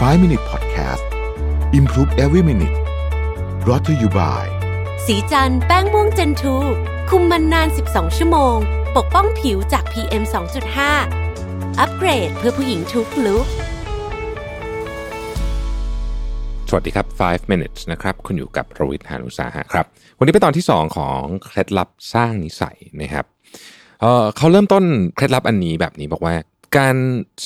5 Minute Podcast Improve Every Minute brought to you by สีจันแป้งม่วงเจนทูคุมมันนาน 12 ชั่วโมง ปกป้องผิวจาก PM 2.5 อัปเกรดเพื่อผู้หญิงทุกลุกสวัสดีครับ 5 minutes นะครับ คุณอยู่กับรวิทยานุสาหะครับ วันนี้เป็นตอนที่ 2 ของเคล็ดลับสร้างนิสัยนะครับเอ่อเขาเริ่มต้นเคล็ดลับอันนี้แบบนี้บอกว่า การ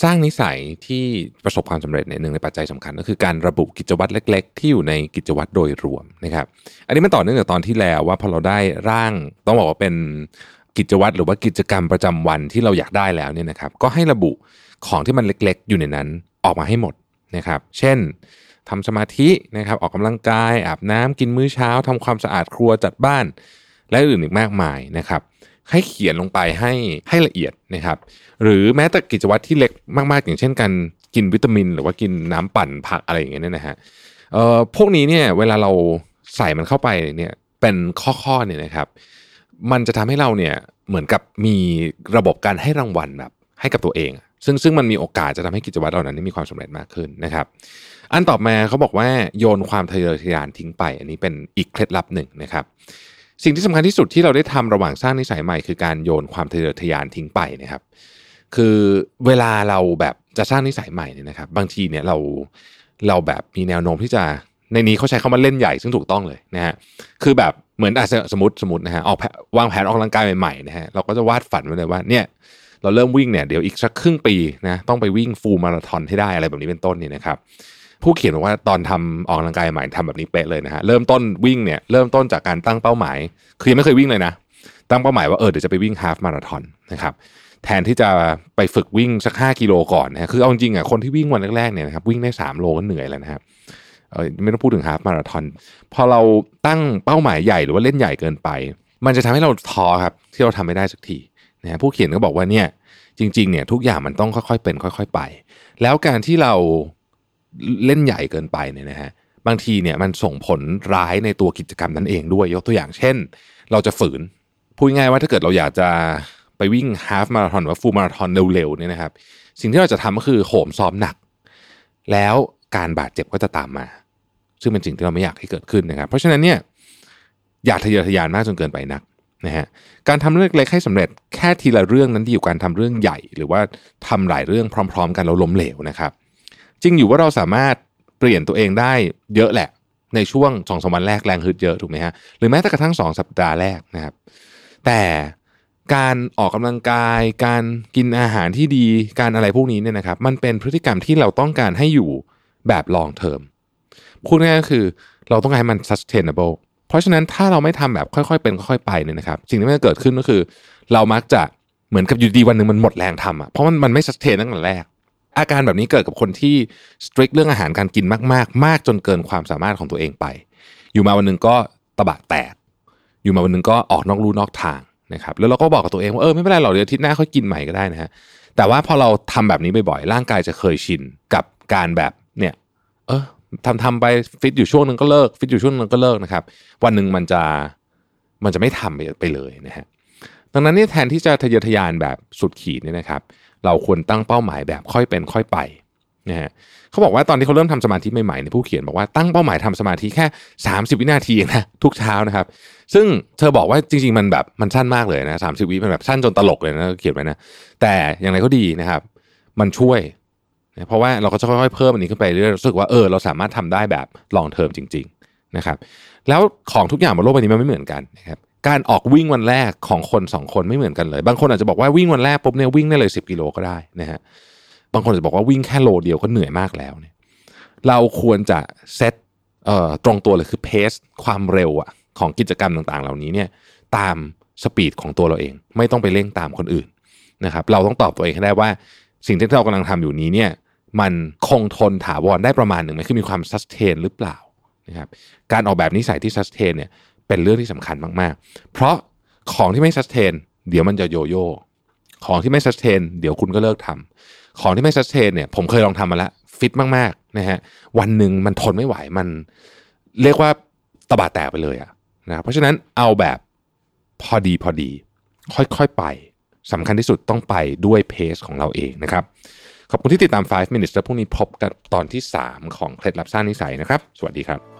สร้างนิสัยที่ประสบความสำเร็จเนี่ยหนึ่งในปัจจัยสำคัญ ก็คือการระบุกิจวัตรเล็ก ๆ ที่อยู่ในกิจวัตรโดยรวมนะครับ อันนี้มันต่อเนื่องจากตอนที่แล้วว่าพอเราได้ร่างต้องบอกว่าเป็นกิจวัตรหรือว่ากิจกรรมประจำวันที่เราอยากได้แล้วเนี่ยนะครับ ก็ให้ระบุของที่มันเล็ก ๆ อยู่ในนั้นออกมาให้หมดนะครับ เช่นทำสมาธินะครับออกกำลังกายอาบน้ำกินมื้อเช้าทำความสะอาดครัวจัดบ้าน และอื่นอีกมากมายนะครับ ให้เขียนลงไปให้ให้ละเอียดนะครับ หรือแม้แต่กิจวัตรที่เล็กมากๆ อย่างเช่นการกินวิตามิน หรือว่ากินน้ำปั่นผักอะไรอย่างเงี้ยนนะฮะเอ่อพวกนี้เนี่ยเวลาเราใส่มันเข้าไปเนี่ยเป็นข้อๆเนี่ยนะครับ มันจะทำให้เราเนี่ยเหมือนกับมีระบบการให้รางวัลแบบให้กับตัวเอง ซึ่งซึ่งมันมีโอกาสจะทำให้กิจวัตรเหล่านั้นมีความสำเร็จมากขึ้นนะครับ อันต่อมาเขาบอกว่าโยนความทะเยอทะยานทิ้งไป อันนี้เป็นอีกเคล็ดลับหนึ่งนะครับ สิ่งที่สำคัญที่สุดที่เราได้ทำระหว่างสร้างนิสัยใหม่คือการโยนความทะเยอทะยานทิ้งไปนะครับ คือเวลาเราแบบจะสร้างนิสัยใหม่เนี่ยนะครับ บางทีเนี่ยเราเราแบบมีแนวโน้มที่จะในนี้เขาใช้คำว่าเล่นใหญ่ซึ่งถูกต้องเลยนะฮะคือแบบเหมือนอะสมมติสมมตินะฮะออกวางแผนออกกำลังกายใหม่ๆนะฮะเราก็จะวาดฝันไว้เลยว่าเนี่ยเราเริ่มวิ่งเนี่ยเดี๋ยวอีกสักครึ่งปีนะต้องไปวิ่งฟูลมาราธอนให้ได้อะไรแบบนี้เป็นต้นเนี่ยนะครับ ผู้เขียนบอกว่าตอนทำออกกำลังกายใหม่ทำแบบนี้เป๊ะเลยนะฮะเริ่มต้นวิ่งเนี่ยเริ่มต้นจากการตั้งเป้าหมาย คือยังไม่เคยวิ่งเลยนะ ตั้งเป้าหมายว่าเออเดี๋ยวจะไปวิ่งฮาฟมาราธอนนะครับแทนที่จะไปฝึกวิ่งสัก 5 กิโลก่อนนะคือเอาจริงอะคนที่วิ่งวันแรกๆเนี่ยนะครับวิ่งได้ 3 โลก็เหนื่อยแล้วนะครับเออไม่ต้องพูดถึงฮาฟมาราธอนพอเราตั้งเป้าหมายใหญ่หรือว่าเล่นใหญ่เกินไป มันจะทำให้เราท้อครับที่เราทำไม่ได้สักทีนะฮะผู้เขียนก็บอกว่าเนี่ยจริงๆเนี่ยทุกอย่างมันต้องค่อยๆเป็น ค่อย ๆ ไป แล้วการที่เรา เล่นใหญ่เกินไปเนี่ยนะฮะบางทีเนี่ยมันส่งผลร้ายในตัวกิจกรรมนั้นเองด้วยยกตัวอย่างเช่น เราจะฝืนพูดง่ายว่าถ้าเกิดเราอยากจะไปวิ่งฮาฟมาราธอนหรือว่าฟูลมาราธอนเร็วๆเนี่ยนะครับ สิ่งที่เราจะทำก็คือโหมซ้อมหนัก แล้วการบาดเจ็บก็จะตามมา ซึ่งเป็นสิ่งที่เราไม่อยากให้เกิดขึ้นนะครับ เพราะฉะนั้นเนี่ยอย่าทะเยอทะยานมากจนเกินไปนักนะฮะการทำเรื่องเล็กให้สำเร็จแค่ทีละเรื่องนั้นดีกว่าการทำเรื่องใหญ่ หรือว่าทำหลายเรื่องพร้อม ๆ กันแล้วล้มเหลวนะครับ จริงอยู่ว่าเราสามารถเปลี่ยนตัวเองได้เยอะแหละ ในช่วงสองสวันแรกแรงฮึดเยอะถูกไหมฮะหรือแม้แต่กระทั่งสองสัปดาห์แรกนะครับ แต่การออกกำลังกาย การกินอาหารที่ดีการอะไรพวกนี้เนี่ยนะครับ มันเป็นพฤติกรรมที่เราต้องการให้อยู่แบบ long term พูดง่ายก็คือเราต้องการให้มัน sustainable เพราะฉะนั้นถ้าเราไม่ทำแบบค่อยๆเป็นค่อยๆไปเนี่ยนะครับ สิ่งที่มันจะเกิดขึ้นก็คือ เรามักจะเหมือนกับอยู่ดีวันหนึ่งมันหมดแรงทำอะเพราะมันมันไม่ sustain ตั้งแต่แรก อาการแบบนี้เกิดกับคนที่ strict เรื่องอาหารการกินมากๆ มากจนเกินความสามารถของตัวเองไป อยู่มาวันหนึ่งก็ตะบะแตก อยู่มาวันหนึ่งก็ออกนอกลู่นอกทางนะครับ แล้วเราก็บอกกับตัวเองว่าเออไม่เป็นไรหรอกเดี๋ยวอาทิตย์หน้าค่อยกินใหม่ก็ได้นะฮะ แต่ว่าพอเราทำแบบนี้บ่อยๆร่างกายจะเคยชินกับการแบบเนี่ย เออทำทำไปฟิตอยู่ช่วงหนึ่งก็เลิกฟิตอยู่ช่วงหนึงก็เลิกนะครับ วันหนึ่งมันจะมันจะไม่ทำไปไปเลยนะฮะดังนั้นเนี่ยแทนที่จะทะเยอทะยานแบบสุดขีดเนี่ยนะครับ เราควรตั้งเป้าหมายแบบค่อยเป็นค่อยไปนะฮะเขาบอกว่าตอนที่เขาเริ่มทำสมาธิใหม่ๆเนี่ยผู้เขียนบอกว่าตั้งเป้าหมายทำสมาธิแค่ 30 วินาทีนะทุกเช้านะครับ ซึ่งเธอบอกว่าจริง ๆ มันแบบมันสั้นมากเลยนะสามสิบวิมันแบบสั้นจนตลกเลยนะเขียนไว้นะแต่อย่างไรก็ดีนะครับ มันช่วยนะเพราะว่าเราก็จะค่อยๆเพิ่มอันนี้ขึ้นไปเรื่อยๆรู้สึกว่าเออเราสามารถทำได้แบบลองเทอมจริง ๆนะครับ แล้วของทุกอย่างบนโลกใบนี้มันไม่เหมือนกันนะครับ การออกวิ่งวันแรกของคนสองคนไม่เหมือนกันเลย บางคนอาจจะบอกว่าวิ่งวันแรกปุ๊บเนี่ยวิ่งได้เลย 10 กิโลก็ได้นะฮะบางคนอาจจะบอกว่าวิ่งแค่โลเดียวก็เหนื่อยมากแล้วเนี่ยเราควรจะเซตเอ่อตรงตัวเลยคือเพสความเร็วอะของกิจกรรมต่างๆ เหล่านี้เนี่ยตาม speed ของตัวเราเอง ไม่ต้องไปเร่งตามคนอื่นนะครับเราต้องตอบตัวเองให้ได้ว่า สิ่งที่เรากำลังทำอยู่นี้เนี่ยมันคงทนถาวรได้ประมาณหนึ่งไหมคือมีความ sustain หรือเปล่านะครับการออกแบบนิสัยที่ sustain เนี่ย เป็นเรื่องที่สำคัญมากๆ เพราะของที่ไม่ sustain เดี๋ยวมันจะโยโย่ของที่ไม่ sustain เดี๋ยวคุณก็เลิกทำ ของที่ไม่ sustain เนี่ยผมเคยลองทำมาแล้วฟิตมากๆนะฮะวันหนึ่งมันทนไม่ไหวมันเรียกว่าตบาแตกไปเลยอะนะเพราะฉะนั้นเอาแบบพอดีพอดี ค่อยๆไปสำคัญที่สุดต้องไปด้วยเพสของเราเองนะครับ ขอบคุณที่ติดตาม 5 minutes แล้วพรุ่งนี้พบกันตอนที่ 3 ของเคล็ดลับสร้างนิสัยนะครับ สวัสดีครับ